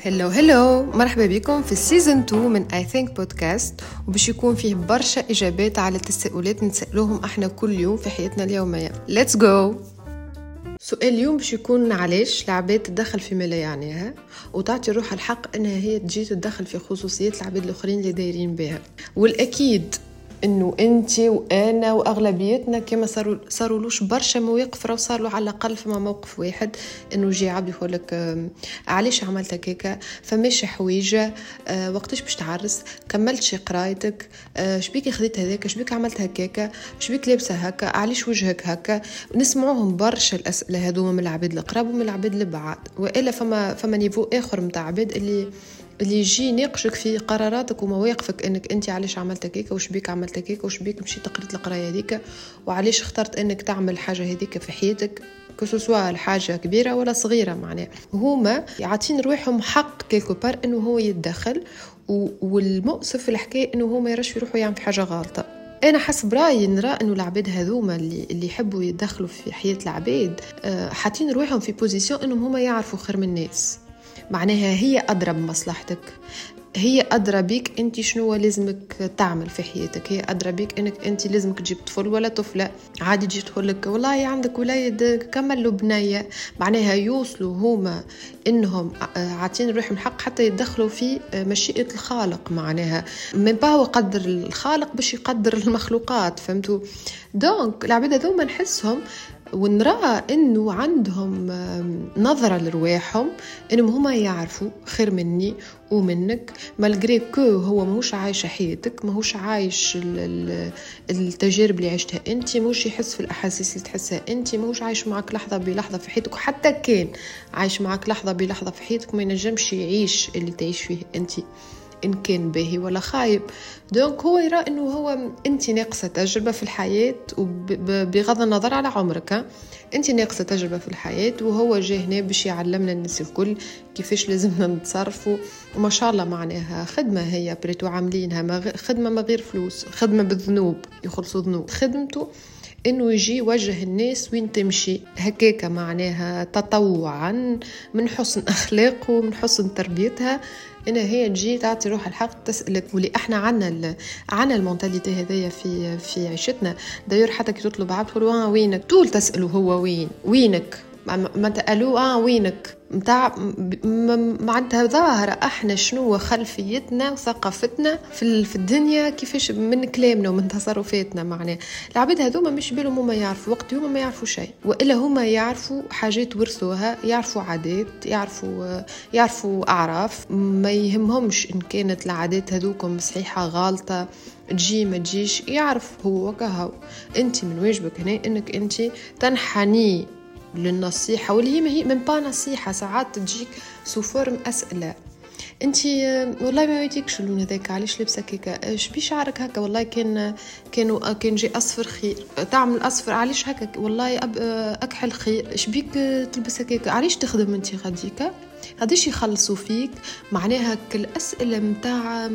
Hello hello مرحبا بكم في ال saison 2 من I Think Podcast وباش يكون فيه برشا إجابات على التساؤلات نسالوهم إحنا كل يوم في حياتنا اليومية. Let's go سؤال اليوم باش يكون علاش العباد تدخل في ما لا يعنيها وتعطي روحها الحق إنها هي تجي تدخل في خصوصيات العباد الأخرين اللي دايرين بها. والأكيد إنه انت وأنا وأغلبيتنا كما صاروا صارولوش برشا مواقف راه صار له على الأقل فما موقف واحد إنه يجي عبد يقول لك علاش عملت هكاكا فماشي حويجة أه وقتاش باش تعرس؟ كملت قرايتك؟ أه شبيك خذيت هذاك؟ شبيك عملت هكاكا شبيك لابسة هكا؟ علاش وجهك هكا؟ نسمعوهم برشا الاسئله هذوما من العباد القراب ومن العباد البعاد وإلا فما فما نيفو آخر نتاع عباد اللي اللي يجي يناقشك في قراراتك ومواقفك إنك أنت علاش عملت هكاك وش بيك عملت هكاك وش بيك مشيت قريت القراية هذيك وعلاش اخترت إنك تعمل حاجة هذيك في حياتك que ce soit الحاجة كبيرة ولا صغيرة معناها. هما يعطين روحهم حق quelque part إنه هو يتدخل والمؤسف في الحكاية إنه هو ما يراش روحو يعمل حاجة غلطة. أنا حسب رأيي نرى إنه العباد هذوما اللي اللي يحبوا يدخلوا في حياة العباد آه، حاطين روحهم في position إنهم هما يعرفوا خير من الناس. معناها هي أدرى بمصلحتك. هي أدرى بيك أنت شنو لازمك تعمل في حياتك. هي أدرى بيك أنك أنت لازمك تجيب طفل ولا طفلة عادي تجي تقول لك والله عندك وليد كمل بنية. معناها يوصلوا هما إنهم عاطين روحهم حق حتى يتدخلوا في مشيئة الخالق معناها. من با هو قدر الخالق باش يقدر المخلوقات فهمتوا؟ donc العباد هذوما نحسهم ونرى إنه عندهم نظرة لرواحهم إنهم هما يعرفوا خير مني ومنك. malgré que هو ماهوش عايش حياتك ماهوش عايش التجارب اللي عشتها أنت ماهوش يحس في الأحاسيس اللي تحسها أنت ماهوش عايش معك لحظة بلحظة في حياتك. وحتى كان عايش معك لحظة بلحظة في حياتك ما ينجمش يعيش اللي تعيش فيه أنت. إن كان باهي ولا خايب. donc هو يرى إنه هو أنت ناقصة تجربة في الحياة وبغض النظر على عمرك أنت ناقصة تجربة في الحياة وهو جاي هنا باش يعلمنا الناس الكل كيفاش لازمنا نتصرفوا. وما شاء الله معناها خدمة هي بريتو عاملينها خدمة ما غير فلوس خدمة بالذنوب يخلصوا ذنوب. خدمته إنه يجي يوجه الناس وين تمشي. هكاكا معناها تطوعا من حسن أخلاقه ومن حسن تربيتها. ان هي تجي تعطي روح الحق تسألك ولي إحنا عنا عنا ال mentalité هذيا في في عيشتنا. داير حتى كي تطلب عبد تقول وينك؟ طول تسأله هو وين؟ وينك؟ ما تقالوا آه وينك؟ متاع معناتها ظاهرة أحنا شنو خلفيتنا وثقافتنا في, في الدنيا كيفاش من كلامنا ومن تصرفاتنا معناه العباد هذوما مش بالهم هما يعرفوا وقت هما ما يعرفوا شيء وإلا هما يعرفوا حاجات ورثوها يعرفوا عادات يعرفوا يعرفوا أعراف. ما يهمهمش إن كانت العادات هذوكم صحيحة غالطة تجي ما تجيش يعرف هو وكهو انت من واجبك هنا إنك انت تنحني للنصيحة واللي هي من باب نصيحة ساعات تجيك sous forme أسئلة. أنت والله ما يديكش اللون هذاك علاش لابسه هكاكا شبي شعرك هكا؟ والله كان كانوا كان جي أصفر خير. تعمل اصفر علاش هكا؟ والله أب أكحل خير. شبيك تلبس هكاكا علاش تخدم أنت غاديكا غاديش يخلصوا فيك. معناها الاسئله متاع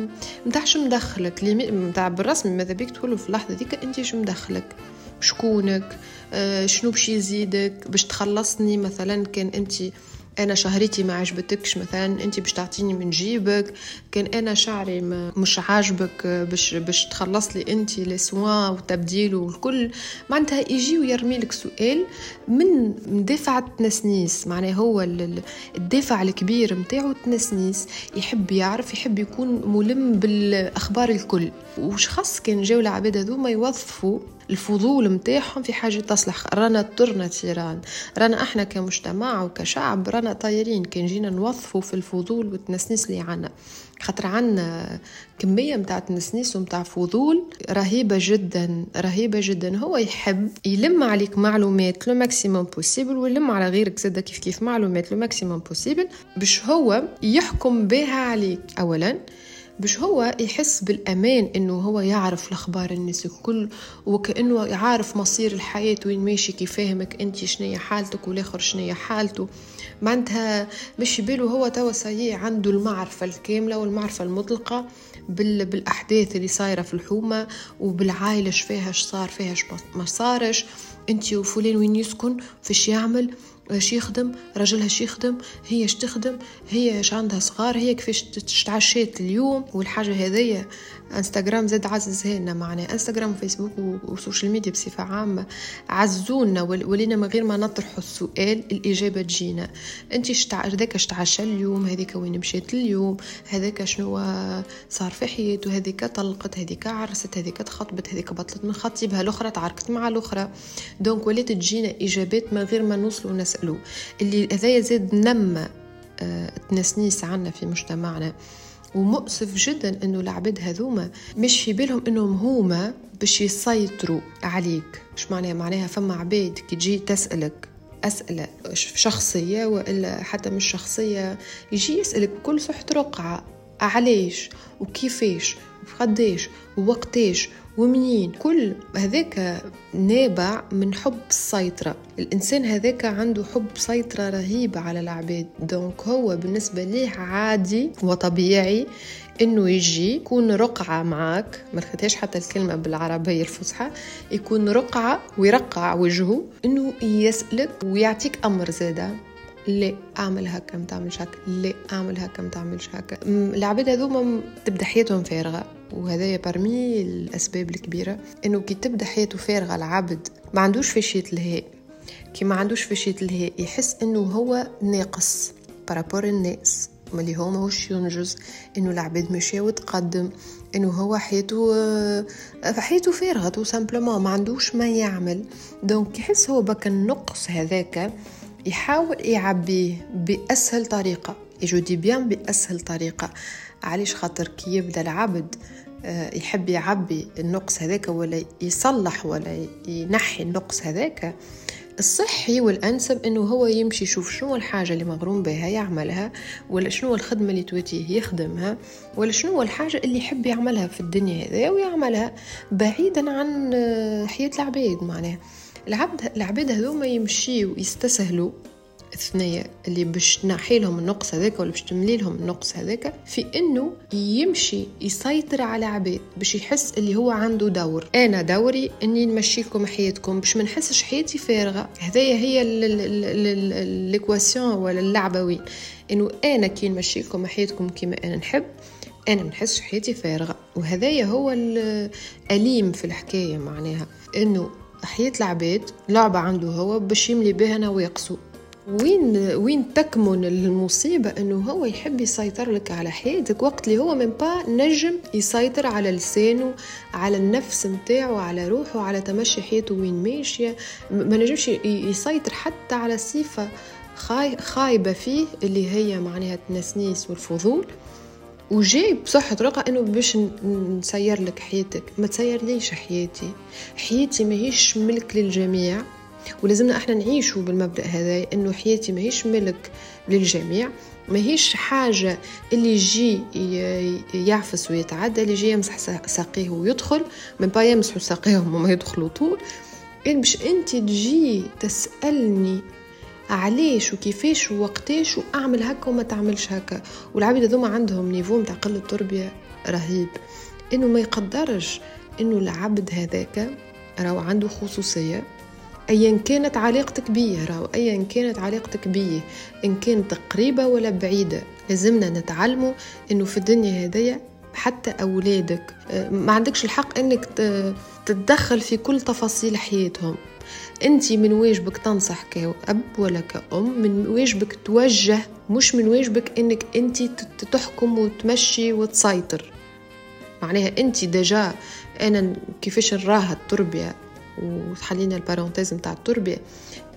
متاع شو مدخلك؟ متاع بالرسمي ماذا بيك تقولوا في اللحظة ديك أنت شو مدخلك؟ شكونك آه شنو باش يزيدك باش تخلصني مثلا كان أنت أنا شهرتي ما عجبتكش مثلا أنت باش تعطيني من جيبك كان أنا شعري ما مش عاجبك باش باش تخلص لي أنت لي وتبديل والكل. معناتها يجي ويرمي لك سؤال من دافع التنسنيس معناه هو الدافع الكبير نتاعو التنسنيس يحب يعرف يحب يكون ملم بالأخبار الكل. وش خاص كان جاو العباد هذوما يوظفوا الفضول متاعهم في حاجة تصلح. رانا طرنا تيران. رانا إحنا كمجتمع وكشعب رانا طايرين. كان جينا نوظفوا في الفضول والتنسنيس اللي عنا. خاطر عنا كمية متاع تنسنيس ومتاع فضول رهيبة جدا رهيبة جدا. هو يحب يلم عليك معلومات le maximum possible ويلم على غيرك. زاد كيف كيف معلومات le maximum possible باش هو يحكم بها عليك. اولا باش هو يحس بالأمان إنه هو يعرف الأخبار الناس الكل وكأنه يعرف مصير الحياة وين ماشي كي فاهمك أنت شنية حالتك والآخر شنية حالته. معناتها مش بالو هو توا عنده المعرفة الكاملة والمعرفة المطلقة بالأحداث اللي صايرة في الحومة وبالعائلة فيها صار فيها ما صارش أنت وفلان وين يسكن؟ فيش يعمل؟ اش يخدم راجلها اش يخدم هي اش تخدم هي اش عندها صغار هي كيفاش تعشيت اليوم والحاجة هذيا انستغرام زاد عززها لنا معنا انستغرام وفيسبوك والسوشيال ميديا بصفة عامة عزونا ولينا من غير ما نطرحوا السؤال الإجابة تجينا. انت هذاك اش تعشى اليوم؟ هذيك وين مشيت اليوم؟ هذاك شنو صار في حياته هذيك طلقت هذيك عرست هذيك تخطبت هذيك بطلت من خطيبها الأخرى تعاركت مع الأخرى. دونك ولات تجينا إجابات من غير ما نوصلوا نسألوا. اللي هذايا زاد نمى التنسنيس عنا في مجتمعنا. ومؤسف جدا إنه العباد هذوما مش في بالهم إنهم هما باش يسيطروا عليك. مش معناها معناها فما عباد كي تجي تسألك أسئلة شخصية وإلا حتى مش شخصية يجي يسألك بكل صحة رقعة علاش وكيفاش وقديش ووقتاش ومنين كل هذاك نابع من حب السيطرة. الإنسان هذاك عنده حب سيطرة رهيبة على العباد. دونك هو بالنسبة ليه عادي وطبيعي إنه يجي يكون رقعة معاك. ما لقيتهاش حتى الكلمة بالعربية الفصحى. يكون رقعة ويرقع وجهه إنه يسألك ويعطيك أمر زاده. لا أعمل هكا ما تعملش هكا؟ لا أعمل هكا ما تعملش هكا؟ العباد هذوما تبدأ حياتهم فارغة وهذايا برمي الأسباب الكبيرة إنه كي تبدأ حياته فارغة العبد ما عندوش فاش يتلهي كي ما عندوش فاش يتلهي يحس إنه هو ناقص par rapport الناس. اللي هو ماهوش ينجز إنه العباد ماشية وتقدم إنه هو حياته حياته فارغة tout simplement ما عندوش ما يعمل. donc يحس هو بك النقص هذاك يحاول يعبيه بأسهل طريقة. je dis bien بأسهل طريقة. علاش خاطر كي يبدأ العبد آه، يحب يعبي النقص هذاك ولا يصلح ولا ينحي النقص هذاك الصحي والأنسب إنه هو يمشي يشوف شنو الحاجة اللي مغروم بها يعملها ولا شنو الخدمة اللي توتيه يخدمها ولا شنو الحاجة اللي يحب يعملها في الدنيا هذا ويعملها بعيدا عن آه، حياة العباد معناها. العبد العباد هذوما يمشيو يستسهلوا الثنية اللي باش تنحي لهم النقص هذاك ولا باش تملي لهم النقص هذاك في إنه يمشي يسيطر على عباد باش يحس اللي هو عنده دور. أنا دوري إني نمشي لكم حياتكم باش ما نحسش حياتي فارغة. هذايا هي l'équation ولا اللعبه وين إنه أنا كي نمشي لكم حياتكم كما أنا نحب أنا ما نحسش حياتي فارغة. وهذايا هو الأليم في الحكاية معناها. إنه حياة العباد لعبة عنده هو باش يملي بها نواقصه. وين وين تكمن المصيبة إنه هو يحب يسيطر لك على حياتك؟ وقت اللي هو من با نجم يسيطر على لسانه على النفس نتاعو على روحه على تمشي حياته وين ماشية. ما نجمش يسيطر حتى على صفة خاي خايبة فيه اللي هي معناها التنسنيس والفضول. وجاي بصحة رقة إنه باش نسير لك حياتك. ما تسير ليش حياتي. حياتي ماهيش ملك للجميع ولازمنا إحنا نعيشوا بالمبدأ هذا إنه حياتي ماهيش ملك للجميع ماهيش حاجة اللي يجي يعفس ويتعدى اللي يجي يمسح ساقيه ويدخل من با يمسحوا ساقيهم وما يدخلوا طول. باش أنت تجي تسألني علاش وكيفاش ووقتاش وأعمل هكا وما تعملش هكا؟ والعبيد هذوما عندهم نيفو متاع قلة تربية رهيب. إنه ما يقدرش إنه العبد هذاك راهو عنده خصوصية. ايا كانت علاقتك بيه راهو ايا كانت علاقتك بيه. إن كانت قريبة ولا بعيدة لازمنا نتعلموا إنه في الدنيا هذيا حتى أولادك آه، ما عندكش الحق إنك تتدخل في كل تفاصيل حياتهم. انت من واجبك تنصح كأب ولا كأم من واجبك توجه مش من واجبك إنك انت تحكم وتمشي وتسيطر. معناها انت دجا أنا كيفاش نراها التربية وخلينا البارونتيز نتاع التربية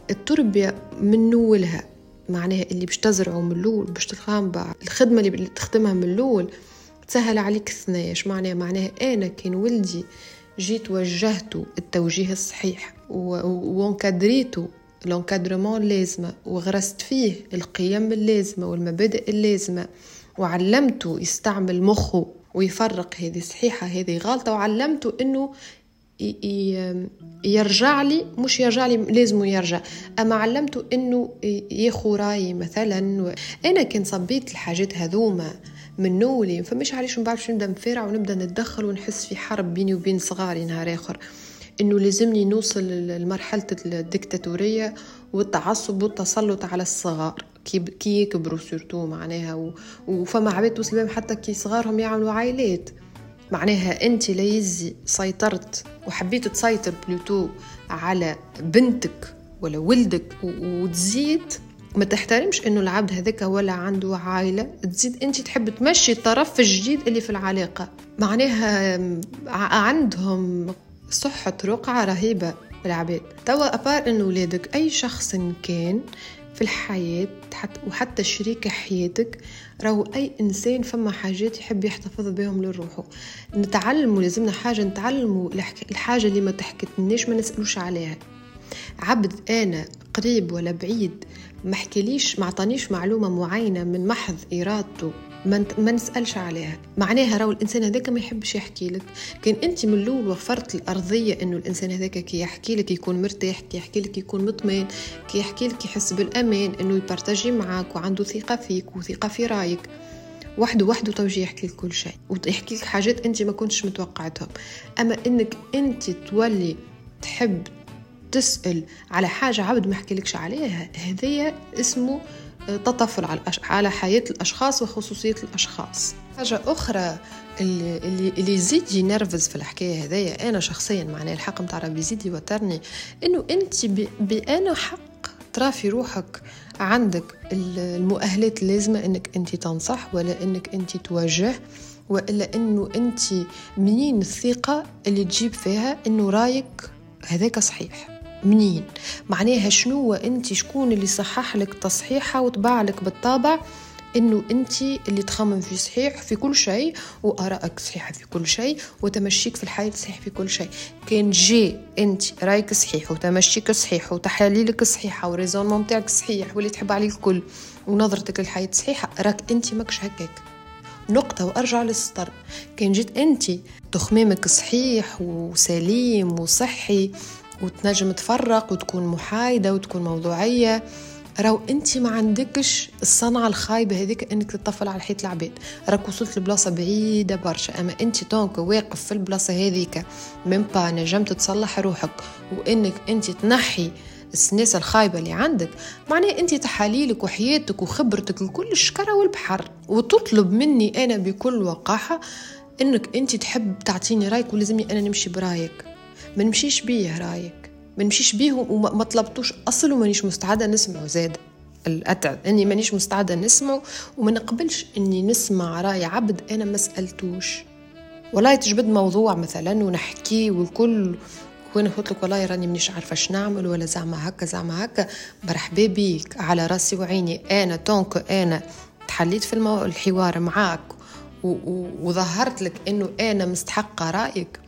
التربية من نولها معناها اللي باش تزرعه من الأول باش تلقاها الخدمة اللي تخدمها من الأول تسهل عليك الثنايا. معناها؟ معناها أنا كان ولدي جيت وجهته التوجيه الصحيح. وانكادريته لونكادرمون اللازمة وغرست فيه القيم اللازمة والمبادئ اللازمة وعلمته يستعمل مخه ويفرق هذه صحيحة هذه غلطة وعلمته إنه يرجع لي مش يرجع لي لازم يرجع. أما علمته إنه ياخو راي مثلا أنا كان صبيت الحاجات هذوما من نولي فمش علاش من بعد نبدأ نفارع ونبدأ نتدخل ونحس في حرب بيني وبين صغاري نهار آخر. إنه لازمني نوصل لمرحلة الدكتاتورية والتعصب والتسلط على الصغار. كي يكبروا surtout معناها. وفما عباد توصل بهم حتى كي صغارهم يعملوا عائلات. معناها أنت ليزي سيطرت وحبيت تسيطر بلوتو على بنتك ولا ولدك وتزيد. ما تحترمش إنه العبد هذاك ولا عنده عائلة. تزيد أنت تحب تمشي الطرف الجديد اللي في العلاقة. معناها عندهم صحة رقعة رهيبة. العباد توا أبار إنه ولادك أي شخص كان في الحياة حتى وحتى شريك حياتك راهو أي إنسان فما حاجات يحب يحتفظ بهم لروحه. نتعلموا لازمنا حاجة نتعلموا الحاجة اللي ما تحكتناش ما نسألوش عليها. عبد أنا قريب ولا بعيد ما حكيليش ما عطانيش معلومة معينة من محض إرادته. ما نسألش عليها. معناها راهو الإنسان هذاك ما يحبش يحكي لك. كان أنت من الأول وفرت الأرضية إنه الإنسان هذاك كي يحكي لك يكون مرتاح كي يحكي لك يكون مطمئن كي يحكي لك يحس بالأمان إنه يبارتاجي معك وعنده ثقة فيك وثقة في رأيك. وحده وحده توجي يحكي لك كل شيء ويحكي لك حاجات أنت ما كنتش متوقعتهم. أما إنك أنت تولي تحب تسأل على حاجة عبد ما يحكي عليها هذايا اسمه تطفل على على حياة الأشخاص وخصوصية الأشخاص. حاجة أخرى اللي, اللي يزيد ينرفز في الحكاية هذايا أنا شخصيا معناها الحق متاع ربي يزيد يوترني إنه أنت بأنا حق ترى في روحك عندك المؤهلات اللازمة إنك أنت تنصح ولا إنك أنت توجه وإلا إنه أنت منين الثقة اللي تجيب فيها إنه رأيك هذاك صحيح. منين؟ معناها شنو؟ انت شكون اللي صحح لك تصحيحه وطبع لك بالطابع إنه انت اللي تخمم في صحيح في كل شيء وآرائك صحيحة في كل شيء وتمشيك في الحياة صحيح في كل شيء. كان جي انت رأيك صحيح وتمشيك صحيح وتحاليلك صحيحة و raisonnement تاعك صحيح واللي تحب عليه الكل ونظرتك للحياة صحيحة راك انت ماكش هكاك. نقطة وأرجع للسطر. كان جيت أنت تخميمك صحيح وسليم وصحي وتنجم تفرق وتكون محايدة وتكون موضوعية. راو انت ما عندكش الصنعة الخايبة هذيك انك تطفل على حياة العباد راك وصلت لبلاصة بعيدة برشا. أما انت donc واقف في البلاصة هذيك من با نجمت تصلح روحك وإنك انت تنحي الناس الخايبة اللي عندك معناه انت تحاليلك وحياتك وخبرتك الكل الشكرة والبحر. وتطلب مني أنا بكل وقاحة إنك انت تحب تعطيني رأيك ولازمني أنا نمشي برأيك. ما نمشيش بيه رايك. ما نمشيش بيهم وما طلبتوش أصل ومانيش مستعدة نسمعه. زاد الأتعب إني مانيش مستعدة نسمعه وما نقبلش إني نسمع رأي عبد أنا ما سألتوش. والله تجبد موضوع مثلا ونحكيه والكل وين قلت لك والله راني مانيش عارفة اش نعمل ولا زعما هكا زعما هكا. مرحبا بيك على راسي وعيني. أنا donc أنا تحليت في المو... الحوار معاك و... و... وظهرت لك إنه أنا مستحقة رأيك.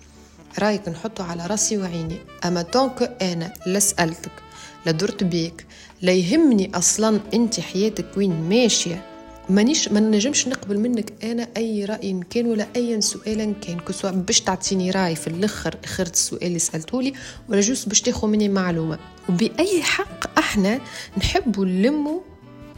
رايك نحطه على راسي وعيني. أما donc أنا لا سألتك لا درت بيك لا يهمني أصلا أنت حياتك وين ماشية. مانيش ما نجمش نقبل منك أنا أي رأي كان ولا أي سؤال كان que ce soit باش تعطيني رأي في الأخر اخرت السؤال اللي سألته لي ولا juste باش تاخذ مني معلومة. وبأي حق أحنا نحبوا نلموا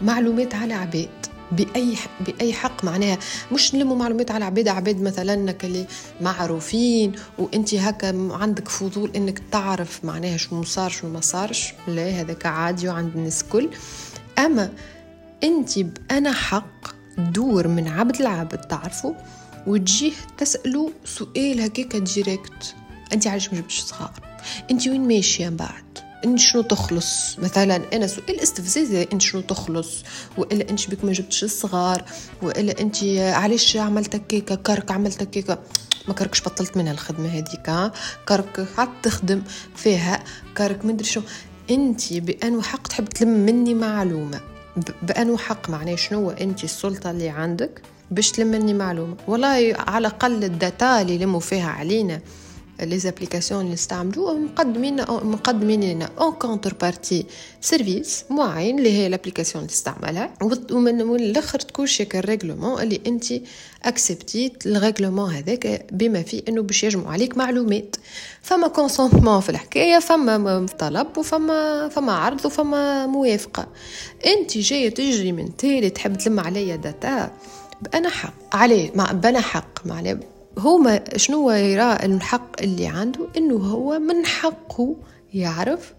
معلومات على عباد. بأي بأي حق معناها. مش نلموا معلومات على عباد عباد مثلا اللي معروفين وأنت هكا عندك فضول إنك تعرف معناها شنو صار شنو ما صارش. لا هذاك عادي وعند الناس كل. أما أنت بانا حق دور من عبد العبد تعرفوا وتجيه تسأله سؤال هكاك ديريكت أنت علاش ما جبتش صغار أنت وين ماشية من بعد؟ انت شنو تخلص؟ مثلا أنا سؤال استفزازي انت شنو تخلص؟ وإلا أنت بك ما جبتش الصغار؟ وإلا أنت علاش عملت هكاكا كرك عملت هكاكا ما كركش بطلت منها الخدمة هذيك كرك قعدت تخدم فيها كرك مدري شو أنت بأنو حق تحب تلم مني معلومة. بأنو حق معناه شنو أنت السلطة اللي عندك باش تلم مني معلومة. والله على الأقل ال data اللي يلموا فيها علينا. les applications اللي نستعملوها مقدمين مقدمين لنا en contrepartie service معين اللي هي l'application اللي تستعملها ومن الآخر تكون شيك ال règlement اللي انت accept يت ال règlement هذاك بما فيه انه باش يجمعوا عليك معلومات فما consentement في الحكاية فما طلب وفما فما عرض وفما موافقه انت جاية تجري من تالي تحب تلم عليا data بأنا حق عليه مع بنا حق معناه هو شنو يرى الحق اللي عنده؟ إنه هو من حقه يعرف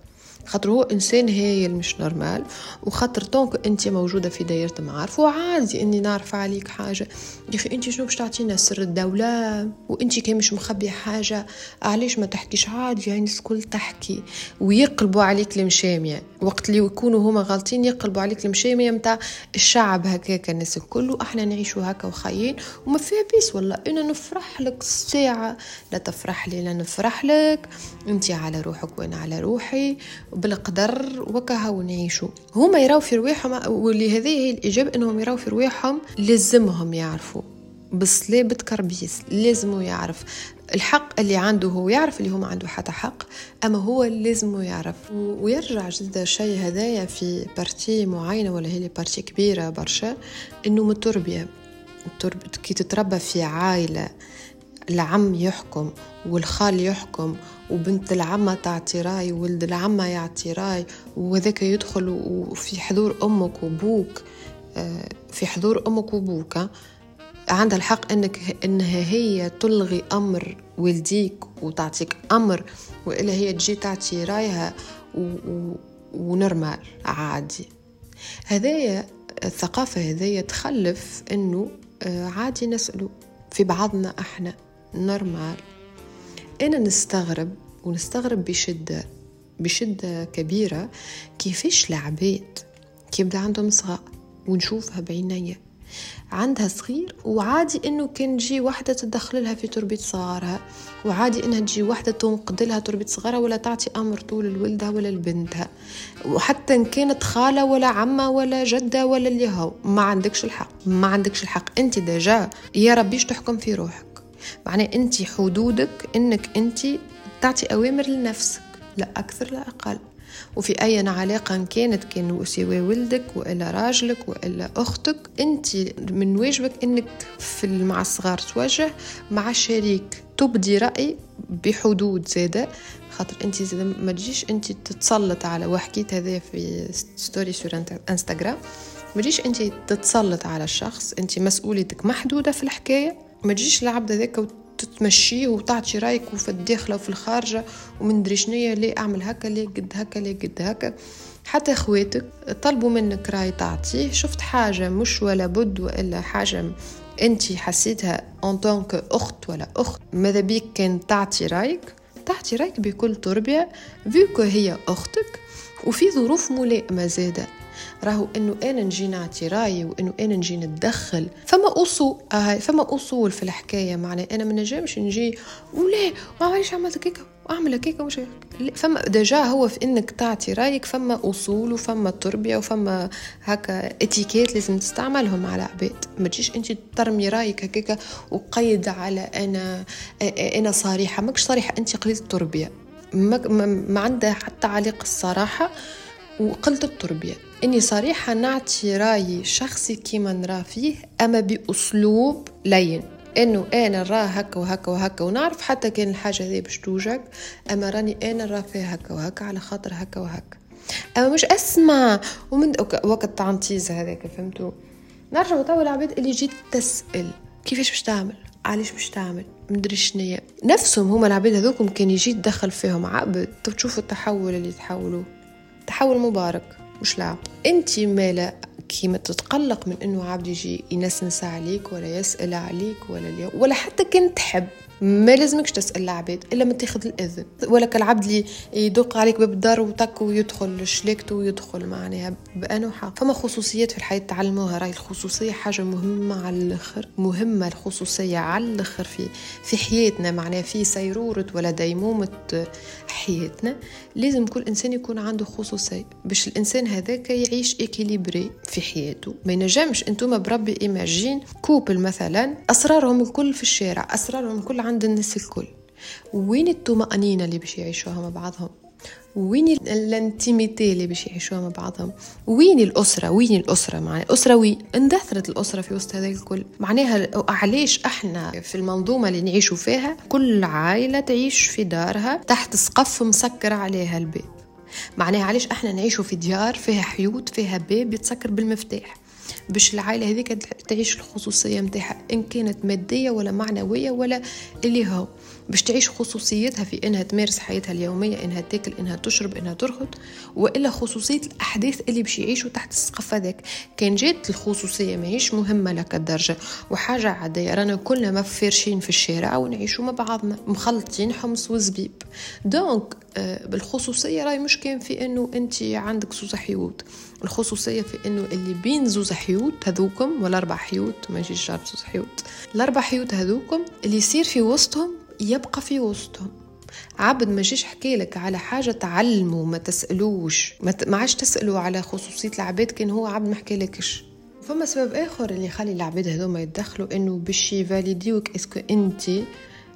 خاطر هو إنسان هايل مش normal وخاطر donc أنت موجودة في دايرة معارف وعادي إني نعرف عليك حاجة. يا أخي أنت شنو باش تعطينا سر الدولة؟ وأنت كان مش مخبي حاجة علاش ما تحكيش؟ عادي يعني الكل تحكي ويقلبوا عليك المشاميه وقت اللي يكونوا هما غالطين يقلبوا عليك المشاميه متاع الشعب هكاك الناس الكل وأحنا نعيشوا هكا وخايين. وما فيها بيس والله. أنا نفرح لك ساعه لا تفرح لي لا نفرح لك. أنت على روحك وأنا على روحي. بالقدر وكها ونعيشوا هما يراو في رواحهم واللي هذه هي الإجابة إنهم يراو في رواحهم لازمهم يعرفوا بس لا بتكربيس لازمه يعرف. الحق اللي عنده هو يعرف اللي هو ما عنده حتى حق أما هو لازمه يعرف. ويرجع جدا الشيء هذايا في partie معينة ولا هي partie كبيرة برشا إنه من التربية. كي تتربى في عائلة العم يحكم والخال يحكم وبنت العمة تعطي رأي وولد العمة يعطي رأي وذاك يدخل وفي حضور أمك وبوك. آه، في حضور أمك وبوك عندها الحق إنك إنها هي تلغي أمر والديك وتعطيك أمر وإلا هي تجي تعطي رأيها ونرمال عادي. هذايا الثقافة هذايا تخلف إنه آه، عادي نسأله في بعضنا إحنا. نورمال. أنا نستغرب ونستغرب بشدة بشدة كبيرة كيفاش العباد كيبدا عندهم صغار ونشوفها بعينيا. عندها صغير وعادي إنه كان تجي وحدة تدخل لها في تربيه صغارها وعادي إنها تجي وحدة تنقد لها تربيه صغارها ولا تعطي أمر طول لولدها ولا لبنتها. وحتى إن كانت خالة ولا عمة ولا جدة ولا اللي هو ما عندكش الحق ما عندكش الحق. أنت دجا يا ربيش تحكم في روحك؟ معناه انت حدودك انك انت تعطي اوامر لنفسك لا أكثر لا أقل. وفي أي علاقة كانت كان سواء ولدك وإلا راجلك وإلا أختك أنت من واجبك أنك في مع الصغار توجه مع شريك تبدي رأي بحدود زادة. خاطر انت زادة ما تجيش انت تتسلط على وحكيت هذا في story sur Instagram ما تجيش انت تتسلط على الشخص انت مسؤوليتك محدودة في الحكاية. ما تجيش العبد هذاك تتمشيه وتعطي رأيك وفي الداخلة وفي الخارجة ومن دري شنيا ليه أعمل هكا ليه قد هكا ليه قد هكا. حتى إخواتك طلبوا منك رأي تعطيه شفت حاجة مش ولا بد وإلا حاجة أنت حسيتها ان طونك أخت ولا أخت ماذا بيك كان تعطي رأيك؟ تعطي رأيك بكل تربية فيكو هي أختك وفي ظروف ملائمة زادة. راهو إنه أنا نجي نعطي رأيي وإنه أنا نجي نتدخل. فما اصول آه فما أصول في الحكاية معناها أنا ما نجمش نجي ولا وعلاش عملت كيكة وأعمل كيكة مش فما دجا هو في إنك تعطي رأيك فما أصول وفما تربية وفما هكا إتيكيت لازم تستعملهم على عباد. ما تجيش أنت ترمي رأيك هكاك وقيد على أنا أنا صريحة. ماكش صريحة أنت قليل التربية. ما, ما عندها حتى علاقة الصراحة وقلت التربية. إني صريحة نعطي رايي شخصي كيما نرى فيه أما بأسلوب لين. إنه أنا نراه هكا وهكا وهكا ونعرف حتى كان الحاجة هذه باش توجك أما راني أنا نرى فيها هكا وهكا على خاطر هكا وهكا. أما مش أسمع ومن وقت تعنتيز هذاك فهمتوا؟ نرجع توا العباد اللي جيت تسأل كيفاش باش تعمل؟ علاش باش تعمل؟ مدري شنيا نفسهم هما العباد هذوكم كان يجي تدخل فيهم عبد تشوفوا التحول اللي تحولوا تحول مبارك. مش لعب انت مالا كيما تتقلق من إنه عبد يجي ينسنس عليك ولا يسأل عليك ولا ولا حتى كان تحب. ما لازمكش تسأل العباد إلا ما تاخذ الأذن. ولا كالعبد اللي يدق عليك باب الدار وتك ويدخل شليكته ويدخل معناها بأنه حق. فما خصوصيات في الحياة تعلموها. راي الخصوصية حاجة مهمة على الآخر مهمة الخصوصية على الآخر في في حياتنا معناها في سيرورة ولا ديمومة حياتنا. لازم كل إنسان يكون عنده خصوصية باش الإنسان هذاك يعيش équilibré في حياته. ما ينجمش أنتم بربي imagine couple مثلا أسرارهم الكل في الشارع أسرارهم الكل عند الناس الكل. وين الطمأنينة اللي باش يعيشوها مع بعضهم؟ وين ال intimité اللي باش يعيشوها مع بعضهم؟ وين الأسرة؟ وين الأسرة؟ معناها الأسرة وين اندثرت الأسرة في وسط هذا الكل. معناها علاش إحنا في المنظومة اللي نعيشوا فيها كل عائلة تعيش في دارها تحت سقف مسكر عليها البيت معناها علاش إحنا نعيشوا في ديار فيها حيوط فيها باب يتسكر بالمفتاح؟ باش العائلة هذيك تعيش الخصوصية متاعها إن كانت مادية ولا معنوية ولا اللي هو. باش تعيش خصوصيتها في إنها تمارس حياتها اليومية إنها تاكل إنها تشرب إنها ترقد وإلا خصوصية الأحداث اللي باش يعيشوا تحت السقف هذاك. كان جات الخصوصية ماهيش مهمة لك الدرجة. وحاجة عادية رانا كلنا مفرشين في الشارع ونعيشوا مع بعضنا مخلطين حمص وزبيب. donc آه، بالخصوصية راي مش كان في إنه أنت عندك زوز حيوط. الخصوصية في إنه اللي بين زوز حيوط هذوكم ولا أربع حيوط ما يجيش شرط زوز حيوط. الأربع حيوط هذوكم اللي يصير في وسطهم يبقى في وسطهم. عبد ما جيش حكي لك على حاجة تعلموا ما تسألوش ما عادش تسألوا على خصوصية العباد كان هو عبد ما حكي لكش. فما سبب آخر اللي يخلي العباد هذوما يتدخلوا إنه باش يفاليديوك est-ce que أنت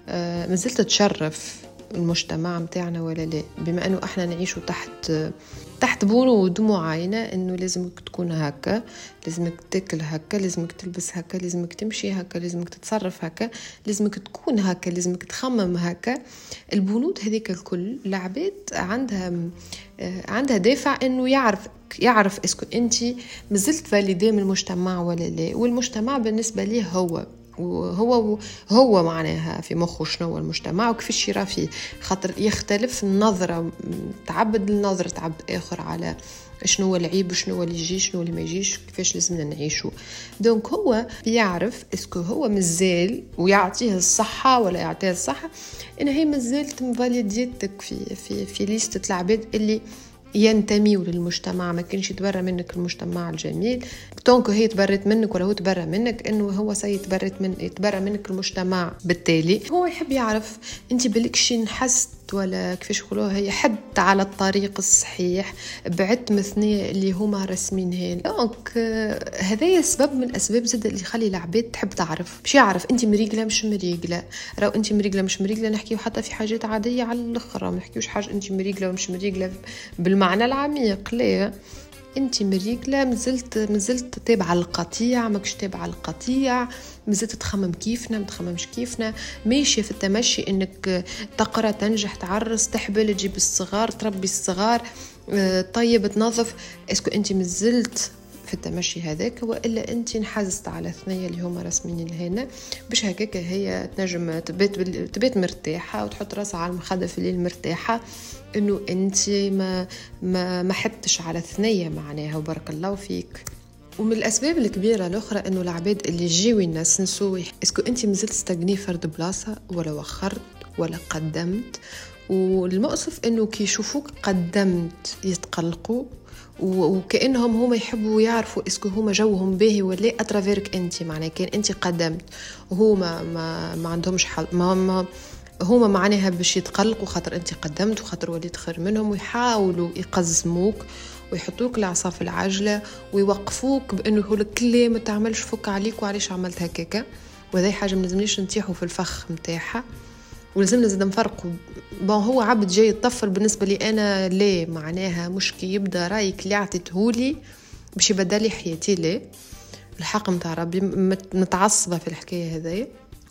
آه مازلت تشرف المجتمع متاعنا ولا لا؟ بما إنه إحنا نعيشوا تحت تحت بنود معينة إنه لازمك تكون هكا لازمك تاكل هكا لازمك تلبس هكا لازمك تمشي هكا لازمك تتصرف هكا لازمك تكون هكا لازمك تخمم هكا. البنود هذيك الكل العباد عندها آه، عندها دافع إنه يعرف يعرف اسكو انت مازلت فاليدي من المجتمع ولا لا. والمجتمع بالنسبة ليه هو وهو هو معناها في مخه شنو المجتمع وكيفاش يرى فيه خاطر يختلف النظرة تاع عبد النظرة تاع عبد آخر على شنو هو العيب وشنو هو اللي يجي شنو اللي ما يجيش كيفاش لازمنا نعيشو. donc هو يعرف est-ce que هو مازال ويعطيه الصحة ولا يعطيها الصحة إن هي مازالت مفاليديتك في في في ليستة العباد اللي ينتميوا للمجتمع ما كانش يتبرى منك المجتمع الجميل. donc هي تبرت منك ولا هو تبرى منك إنه هو سيتبرت من يتبرى منك المجتمع بالتالي. هو يحب يعرف أنت بالكش نحست ولا كيفاش يقولوها هي حد على الطريق الصحيح بعدت م الثنية اللي هما رسمينهن donc هذايا سبب من الأسباب زاد اللي يخلي العباد تحب تعرف. باش يعرف انت مريقلة مش مريقلة. راهو انت مريقلة مش مريقلة نحكيو حتى في حاجات عادية على الأخرى ما نحكيوش حاجة انت مريقلة ومش مريقلة بالمعنى العميق ليه انت مريقلة مازلت مازلت تابعه القطيع ماكش تابعه القطيع مازلت تخمم كيفنا ما تخممش كيفنا. ماشية في التمشي إنك تقرأ تنجح تعرس تحبل تجيب الصغار تربي الصغار طيب تنظف. اسكو انت مازلت في التمشي هذاك وإلا أنت انحزت على ثنية اللي هما رسمين هنا باش هكاك هي تنجم تبات تبات مرتاحة وتحط راسها على المخدة في الليل مرتاحة إنه أنت ما ما ما حدتش على ثنية معناها وبارك الله فيك. ومن الأسباب الكبيرة الأخرى إنه العباد اللي يجيو الناس نسوي est-ce que أنت مازلت تستغني فرد بلاصة ولا وخرت ولا قدمت؟ والمؤسف إنه كي يشوفوك قدمت يتقلقوا وكأنهم هما يحبوا يعرفوا est-ce que هما جوهم باهي ولا à travers ك انت معناها كان انت قدمت وهما ما, ما عندهمش حل ما, ما هما معناها باش يتقلقوا خاطر انت قدمت وخاطر وليت خير منهم ويحاولوا يقزموك ويحطوك العصا في العجلة ويوقفوك بأنه لك لا ما تعملش فك عليك وعلاش عملت هكاكا. وهذه حاجة ما لازمنيش نتيحوا في الفخ نتاعها ولازمنا زاد نفرقوا. بون هو عبد جاي يطفل بالنسبة لي أنا لا معناها مش كي يبدأ رأيك اللي عطيتهولي باش يبدل لي حياتي لا الحق متاع ربي متعصبة في الحكاية هذايا.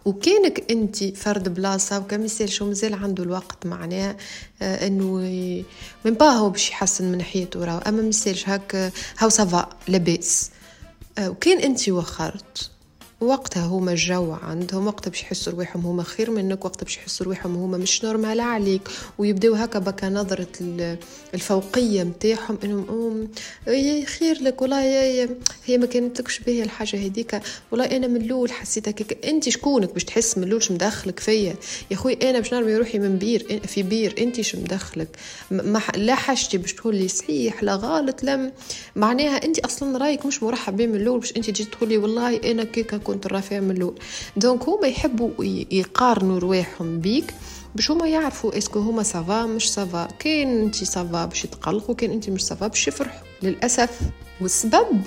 وكانك أنت فرد بلاصة وكان يسالش مازال عنده الوقت معناه آه إنه من بعد هو باش يحسن من حياته راه. أما ميسالش هاك هاو ça va لاباس. آه وكان أنت وخرت. وقتها هما الجو عندهم وقتها باش يحسوا رواحهم هما خير منك وقتها باش يحسوا رواحهم هما مش normal عليك. ويبداو هكا بكا نظرة الفوقية متاعهم إنهم خير لك والله هي ما كانتلكش باهية الحاجة هذيك. والله أنا من الأول حسيت هكاك انت شكونك باش تحس من الأول مدخلك فيا؟ يا خويا أنا باش نرمي روحي من بير في بير انت شو مدخلك لا حاجتي باش تقول لي صحيح لا غلط لا معناها انت أصلا رأيك مش مرحب بيه من الأول باش انت تجي تقولي والله أنا كيكا كنت رافع من الأول. donc هما يحبوا يقارنوا رواحهم بيك باش هما يعرفوا est-ce que هما ça va مش ça va. كاين انت ça va باش يتقلقوا كاين انت مش ça va باش يفرحوا. للأسف والسبب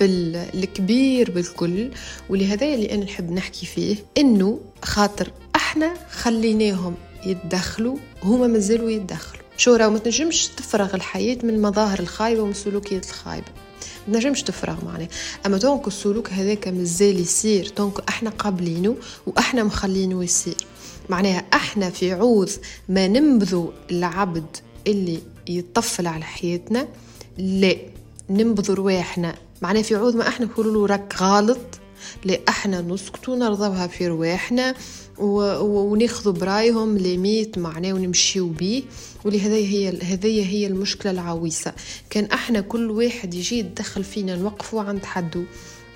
الكبير بالكل واللي هذا اللي أنا نحب نحكي فيه إنه خاطر أحنا خليناهم يتدخلوا هما مازالوا يتدخلوا. شو راه ما تنجمش تفرغ الحياة من المظاهر الخايبة ومن السلوكيات الخايبة. نجمش تفرغ معناه أما donc السلوك هذاك مازال يصير donc إحنا قابلينه وإحنا مخلينه يصير. معناها إحنا في عوض ما ننبذوا العبد اللي يطفل على حياتنا لا ننبذوا رواحنا. معناه في عوض ما إحنا نقولوا له راك غلط لا أحنا نسكتوا نرضوها في رواحنا وناخذوا برايهم ليميت معناه ونمشيو بيه. ولهذا هي هذه هي المشكلة العويصة. كان أحنا كل واحد يجي يتدخل فينا نوقفوا عند حده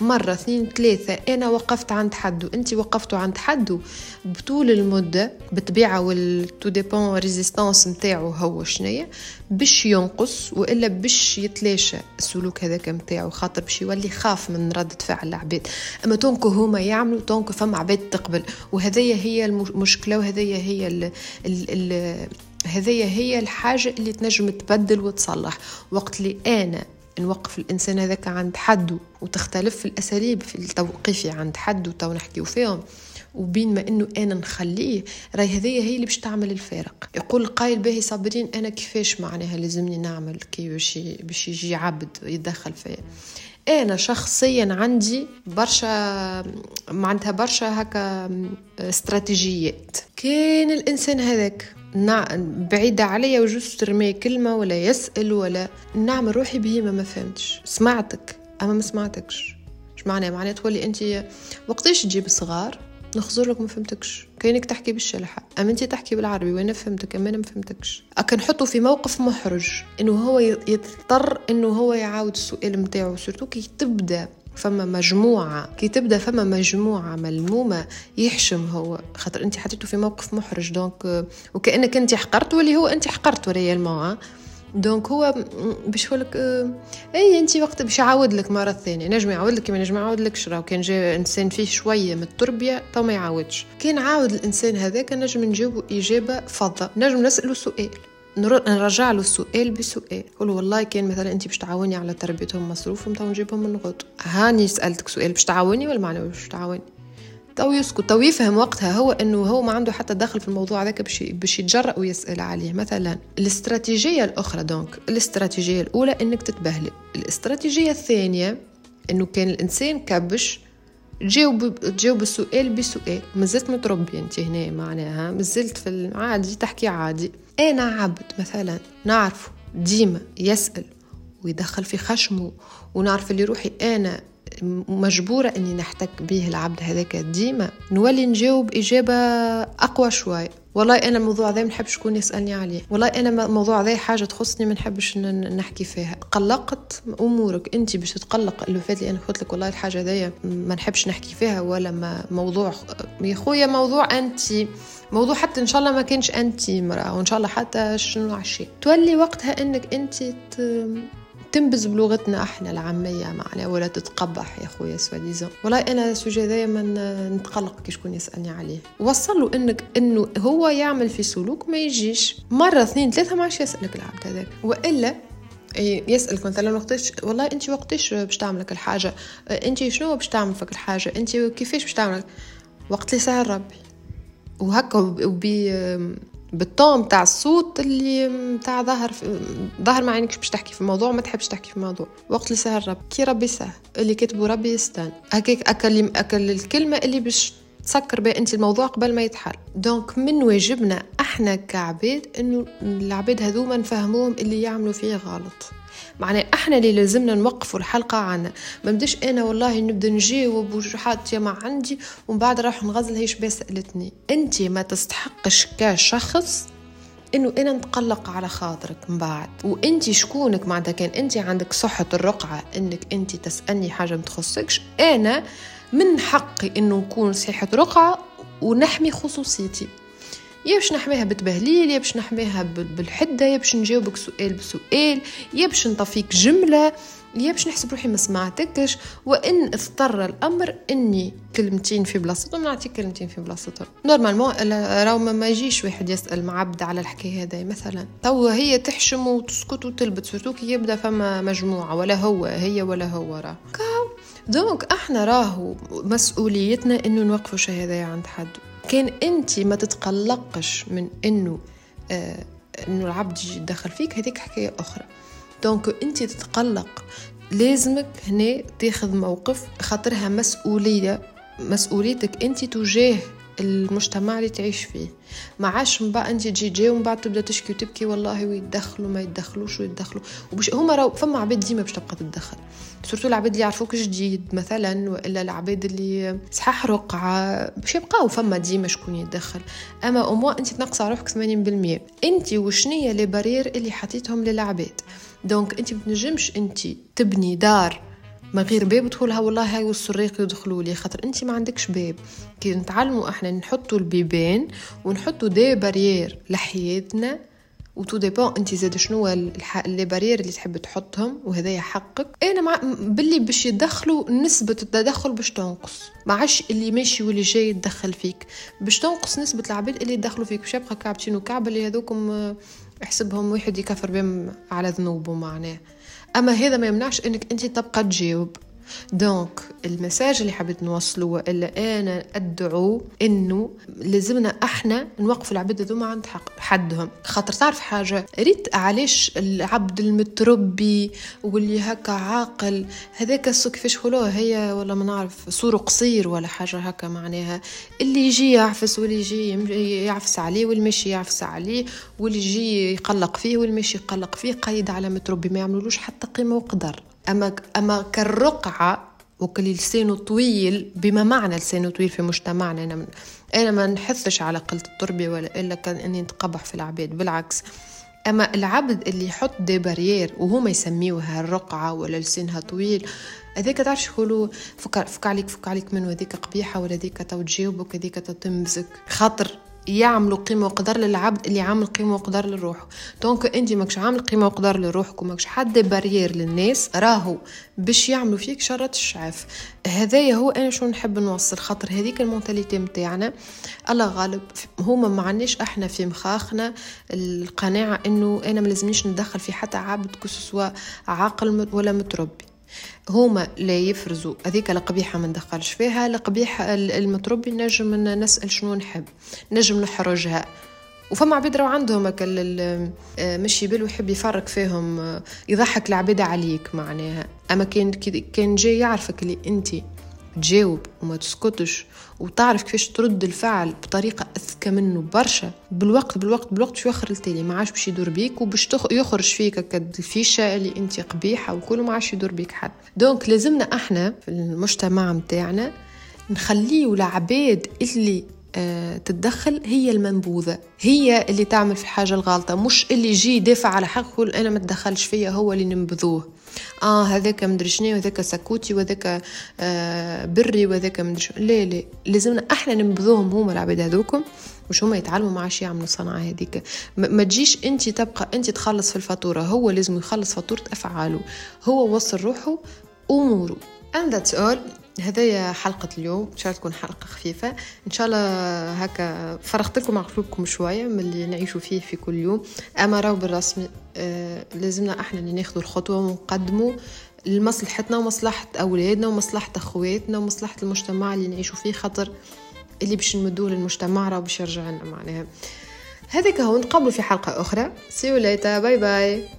مرة اثنين ثلاثة أنا وقفت عند حد وأنت وقفتوا عند حد بطول المدة بالطبيعة وال taux de bonne résistance نتاعو هو شنية باش ينقص وإلا باش يتلاشى السلوك هذاك نتاعو خاطر باش يولي خاف من ردة فعل العباد. أما tant que هما يعملوا tant que فما عباد تقبل. وهذه هي المشكلة وهذه هي ال ال ال هذه هي الحاجة اللي تنجم تبدل وتصلح. وقت اللي أنا نوقف الإنسان هذاك عند حده وتختلف الأساليب في التوقيف عند حد وتو نحكيو فيهم. وبين ما إنه أنا نخليه راي هذيا هي اللي باش تعمل الفارق. يقول قايل باهي صابرين أنا كيفاش معناها لازمني نعمل كي باش يجي عبد يتدخل فيا؟ أنا شخصيا عندي برشا معناتها برشا هكا استراتيجيات. كان الإنسان هذاك. بعيدة عليا و juste ترمي كلمة ولا يسأل ولا نعمل روحي بهيمة ما فهمتش. سمعتك. أما ما سمعتكش. مش معناه معناه تولي أنت وقتاش تجيب الصغار نخزر لك ما فهمتكش. كاينك تحكي بالشلحة. أما أنت تحكي بالعربي وأنا فهمتك أما أنا ما فهمتكش. أكن نحطه في موقف محرج. إنه هو يضطر إنه هو يعاود السؤال متاعه surtout كي تبدأ فما مجموعة كي تبدأ فما مجموعة ملمومة يحشم هو خاطر أنت حطيته في موقف محرج donc وكأنك أنت حقرت واللي هو أنت حقرت réellement donc هو باش يقولك اي أنت وقت باش يعاود لك مرة ثانية نجم يعاود لك ما نجم يعاود لك شرا وكان جا إنسان فيه شوية من التربية تو ما يعاودش. كان عاود الإنسان هذاك نجم نجاوبه إجابة فظة نجم نساله سؤال. نرجع له السؤال بسؤال. قول والله كان مثلا انت باش تعاوني على تربيتهم مصروفهم تو نجيبهم من غد هاني سألتك سؤال باش تعاوني ولا معناه باش تعاوني؟ تو يسكت تو يفهم وقتها هو إنه هو ما عنده حتى دخل في الموضوع هذاك باش باش يتجرأ ويسأل عليه. مثلا الاستراتيجية الأخرى donc الاستراتيجية الأولى إنك تتبهلل. الاستراتيجية الثانية إنه كان الإنسان كبش تجاوب تجاوب السؤال بسؤال مازلت متربية انت هنا معناها مازلت في العادي تحكي عادي. أنا عبد مثلا نعرفه ديما يسأل ويدخل في خشمه ونعرف اللي روحي أنا مجبورة إني نحتك به العبد هذاك ديما. نولي نجاوب إجابة أقوى شوي. والله أنا الموضوع ذا ما نحبش شكون يسألني عليه. والله أنا الموضوع ذا حاجة تخصني ما نحبش نحكي فيها. قلقت أمورك أنت باش تتقلق. اللي فات لي أنا قلت لك والله الحاجة ذا ما نحبش نحكي فيها ولا ما موضوع يا خويا موضوع أنت. موضوع حتى إن شاء الله ما كانش أنت مرأة. وإن شاء الله حتى شنو عشي. تولي وقتها إنك أنت تنبز بلغتنا إحنا العامية معنا ولا تتقبح يا خويا soi-disant والله أنا sujet دايما نتقلق كي شكون يسألني عليه. وصل له إنك إنه هو يعمل في سلوك ما يجيش. مرة اثنين ثلاثة ما عادش يسألك العبد هذاك. وإلا يسألك مثلا وقتاش والله أنت وقتاش باش تعملك الحاجة؟ أنت شنو باش تعمل فيك الحاجة؟ أنت كيفاش باش تعمل وقت اللي سهل ربي. وهكا وبي بال ton تاع الصوت اللي تاع ظهر ظهر ما عينكش باش تحكي في الموضوع ما تحبش تحكي في الموضوع وقت اللي سهل ربي كي ربي سهل اللي كتبه ربي يستان هكاك أكل أكل الكلمة اللي باش تسكر بها أنت الموضوع قبل ما يتحل دونك من واجبنا إحنا كعباد إنه العباد هذوما نفهموهم اللي يعملوا فيه غلط. معناه إحنا اللي لازمنا نوقفوا الحلقة عنا. ما بديش أنا والله نبدأ نجاوب وجحات ما عندي ومن بعد راح نغزل هيش بس سألتني. انت ما تستحقش كشخص انه أنا نتقلق على خاطرك من بعد. وانت شكونك معناتها؟ كان انت عندك صحة الرقعة انك انت تسألني حاجة ما تخصكش. أنا من حقي انه نكون صحة رقعة ونحمي خصوصيتي. يا باش نحميها بتبهليل يا باش نحميها بالحدة يا باش نجاوبك سؤال بسؤال يا باش نطفيك جملة يا باش نحسب روحي ما سمعتكش. وإن اضطر الأمر إني كلمتين في بلاصتهم نعطيك كلمتين في بلاصتهم. نورمالمون راهو ما يجيش واحد يسأل مع عبد على الحكاية هذا مثلا. تو هي تحشم وتسكت وتلبت surtout كي يبدأ فما مجموعة ولا هو هي ولا هو راه donc أحنا راهو مسؤوليتنا إنه نوقفوا هذا عند حد. كان انت ما تتقلقش من إنه آه إنه العبد يجي يتدخل فيك هذيك حكاية أخرى. donc انت تتقلق. لازمك هنا تاخذ موقف خاطرها مسؤولية مسؤوليتك انت تجاه المجتمع اللي تعيش فيه. ما عادش من بعد انت تجي جاي ومن بعد تبدأ تشكي وتبكي والله ويتدخلوا ما يتدخلوش ويتدخلوا. وبش هما راهو فما عباد ديما باش تبقى تتدخل. surtout العباد اللي يعرفوك جديد مثلا وإلا العباد اللي صحاح رقعة باش يبقاو فما ديما شكون يتدخل. أما أو انت تنقص روحك 80% انت وشنية les barrières اللي حطيتهم للعباد؟ donc انت ما تنجمش انت تبني دار ما غير باب تقولها والله هاي والسريق يدخلوا لي. خاطر انت ما عندكش باب. كي نتعلموا إحنا نحطوا البيبان ونحطوا des barrières لحياتنا. وتو dépend انت زاد شنو les barrières اللي تحب تحطهم وهذايا حقك. أنا مع بالي باش يدخلوا نسبة التدخل باش تنقص. ما عادش اللي ماشي واللي جاي يتدخل فيك. باش تنقص نسبة العباد اللي يدخلوا فيك. باش يبقى كعبتين وكعب اللي هذوكم يحسبهم واحد يكفر بهم على ذنوبه معناه أما هذا ما يمنعش إنك أنت تبقى تجاوب. دونك المساج اللي حبيت نوصله وإلا أنا أدعو إنه لازمنا إحنا نوقف العباد هذوما عند حق حدهم. خاطر تعرف حاجة؟ ريت علاش العبد المتربي واللي هكا عاقل هذاك كيفاش يقولوه هي ولا ما نعرف صوره قصير ولا حاجة هكا معناها. اللي يجي يعفس واللي يجي يعفس عليه واللي ماشي يعفس عليه واللي يجي يقلق فيه واللي ماشي يقلق فيه قيد على متربي ما يعملولوش حتى قيمة وقدر. أما أما كالرقعة وكل لسانه طويل بما معنى لسانه طويل في مجتمعنا؟ أنا من أنا ما نحثش على قلة التربيه ولا إلا كان إني نتقبح في العباد بالعكس. أما العبد اللي يحط دي بارير وهما يسميوها الرقعة ولا لسانها طويل هذيك تعرفش يقولوا فك, فك عليك فك عليك من هذيك قبيحة ولا هذيك تو تجاوبك هذيك تمزك خاطر يعملوا قيمة وقدر للعبد اللي عامل قيمة وقدر لروحه. donc انت ماكش عامل قيمة وقدر لروحك وماكش حد barrière للناس راهو باش يعملوا فيك شرة الشعاف هذايا هو أنا شو نحب نوصل خاطر هذيك ال mentalité متاعنا. الله غالب هما ما عندناش إحنا في مخاخنا القناعة إنه أنا ملزمنيش ندخل في حتى عبد كسوا عاقل ولا متربي. هما لا يفرزوا. هذيك القبيحة ما ندخلش فيها. القبيحة المتربي نجم نسأل شنو نحب. نجم نحرجها. وفما عباد راهو عندهم هكا مش يبل ويحب يفرق فيهم يضحك العباد عليك معناها. أما كان كان جاي يعرفك اللي انت تجاوب وما تسكتش وتعرف كيفاش ترد الفعل بطريقة أذكى منه برشا. بالوقت بالوقت بالوقت شو يخر التالي ما عادش باش يدور بيك وباش يخرج فيك كد الفيشة اللي أنت قبيحة وكل ما عادش يدور بيك حد. donc لازمنا إحنا في المجتمع متاعنا نخليه العباد اللي آه، تتدخل هي المنبوذة. هي اللي تعمل في الحاجة الغلطة مش اللي يجي يدافع على حق يقول أنا ما تدخلش فيا هو اللي ننبذوه. آه هذاك مدري شنو وهذاك سكوتي وهذاك آه بري وهذاك مدري لا لا لازمنا إحنا ننبذوهم هما العباد هذوكم مش هما يتعلموا ما عادش يعملوا الصنعة هذيك. ما تجيش انت تبقى انت تخلص في الفاتورة. هو لازم يخلص فاتورة أفعاله. هو وصل روحه أموره. And that's all. هذايا حلقة اليوم إن شاء الله تكون حلقة خفيفة. إن شاء الله هكا فرغت لكم عقلكم شوية من اللي نعيشوا فيه في كل يوم. أما راهو بالرسمي آه لازمنا إحنا اللي الخطوة ونقدموا لمصلحتنا ومصلحة أولادنا ومصلحة أخواتنا ومصلحة المجتمع اللي نعيشوا فيه خاطر اللي باش نمدوه للمجتمع راه باش يرجع لنا معناها. هذاك هو نتقابلوا في حلقة أخرى. Later. باي باي